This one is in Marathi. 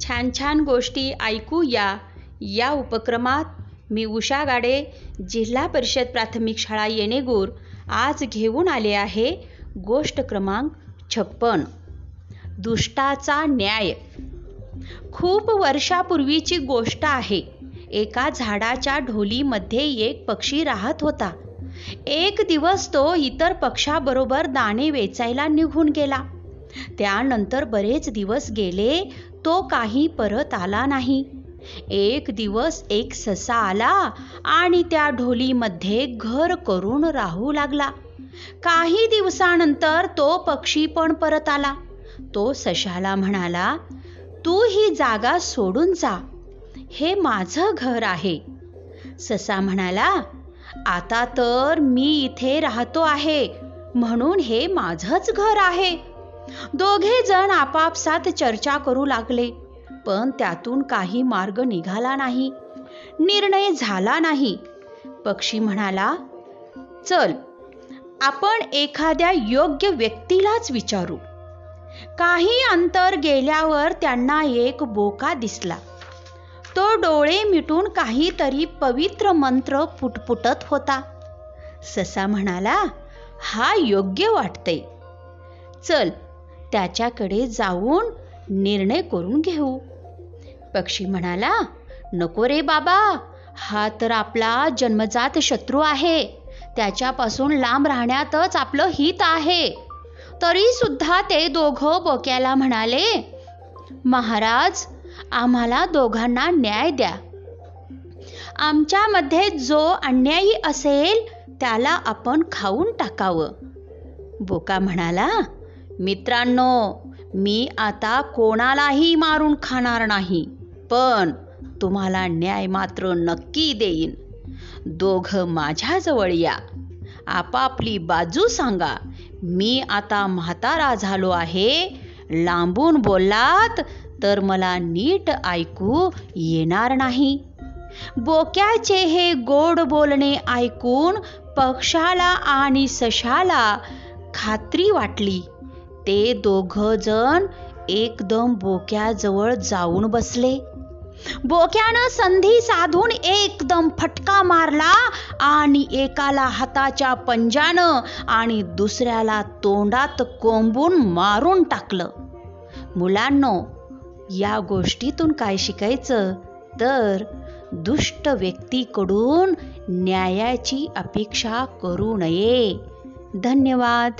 छान छान गोष्टी ऐकू या. या उपक्रमात मी उषा गाडे जिल्हा परिषद प्राथमिक शाळा येणेगूर आज घेऊन आले आहे गोष्ट क्रमांक छप्पन. दुष्टाचा न्याय. खूप वर्षापूर्वीची गोष्ट आहे. एका झाडाच्या ढोलीमध्ये एक पक्षी राहत होता. एक दिवस तो इतर पक्षाबरोबर दाणे वेचायला निघून गेला. त्यानंतर बरेच दिवस गेले तो काही परत आला नाही. एक दिवस एक ससा आला आणि त्या ढोलीमध्ये घर करून राहू लागला. काही दिवसानंतर तो पक्षी पण परत आला. तो सशाला म्हणाला तू ही जागा सोडून जा. हे माझं घर आहे. ससा म्हणाला आता तर मी इथे राहतो आहे. म्हणून हे माझंच घर आहे. दोघे जण आपापसात चर्चा करू लागले पण त्यातून काही मार्ग निघाला नाही. निर्णय झाला नाही. पक्षी म्हणाला चल आपण एखाद्या योग्य व्यक्तीलाच विचारू. काही अंतर गेल्यावर त्यांना एक बोका दिसला. तो डोळे मिटून काहीतरी पवित्र मंत्र पुटपुटत होता. ससा म्हणाला हा योग्य वाटते चल त्याच्याकडे जाऊन निर्णय करून घेऊ. पक्षी म्हणाला नको रे बाबा हा तर आपला जन्मजात शत्रू आहे. त्याच्यापासून लांब राहण्यातच आपलं हित आहे. तरी सुद्धा ते दोघं बोक्याला म्हणाले महाराज आम्हाला दोघांना न्याय द्या. आमच्यामध्ये जो अन्यायी असेल त्याला आपण खाऊन टाकावं. बोका म्हणाला मित्रांनो मी आता कोणालाही मारून खाणार नाही पण तुम्हाला न्याय मात्र नक्की देईन. दोघं माझ्याजवळ या. आपापली बाजू सांगा. मी आता म्हातारा झालो आहे. लांबून बोललात तर मला नीट ऐकू येणार नाही. बोक्याचे हे गोड बोलणे ऐकून पक्षाला आणि सशाला खात्री वाटली. ते दोघ जण एकदम बोक्याजवळ जाऊन बसले. बोक्यानं संधी साधून एकदम फटका मारला आणि एकाला हाताच्या पंजानं आणि दुसऱ्याला तोंडात कोंबून मारून टाकलं. मुलांनो या गोष्टीतून काय शिकायचं? तर दुष्ट व्यक्तीकडून न्यायाची अपेक्षा करू नये. धन्यवाद.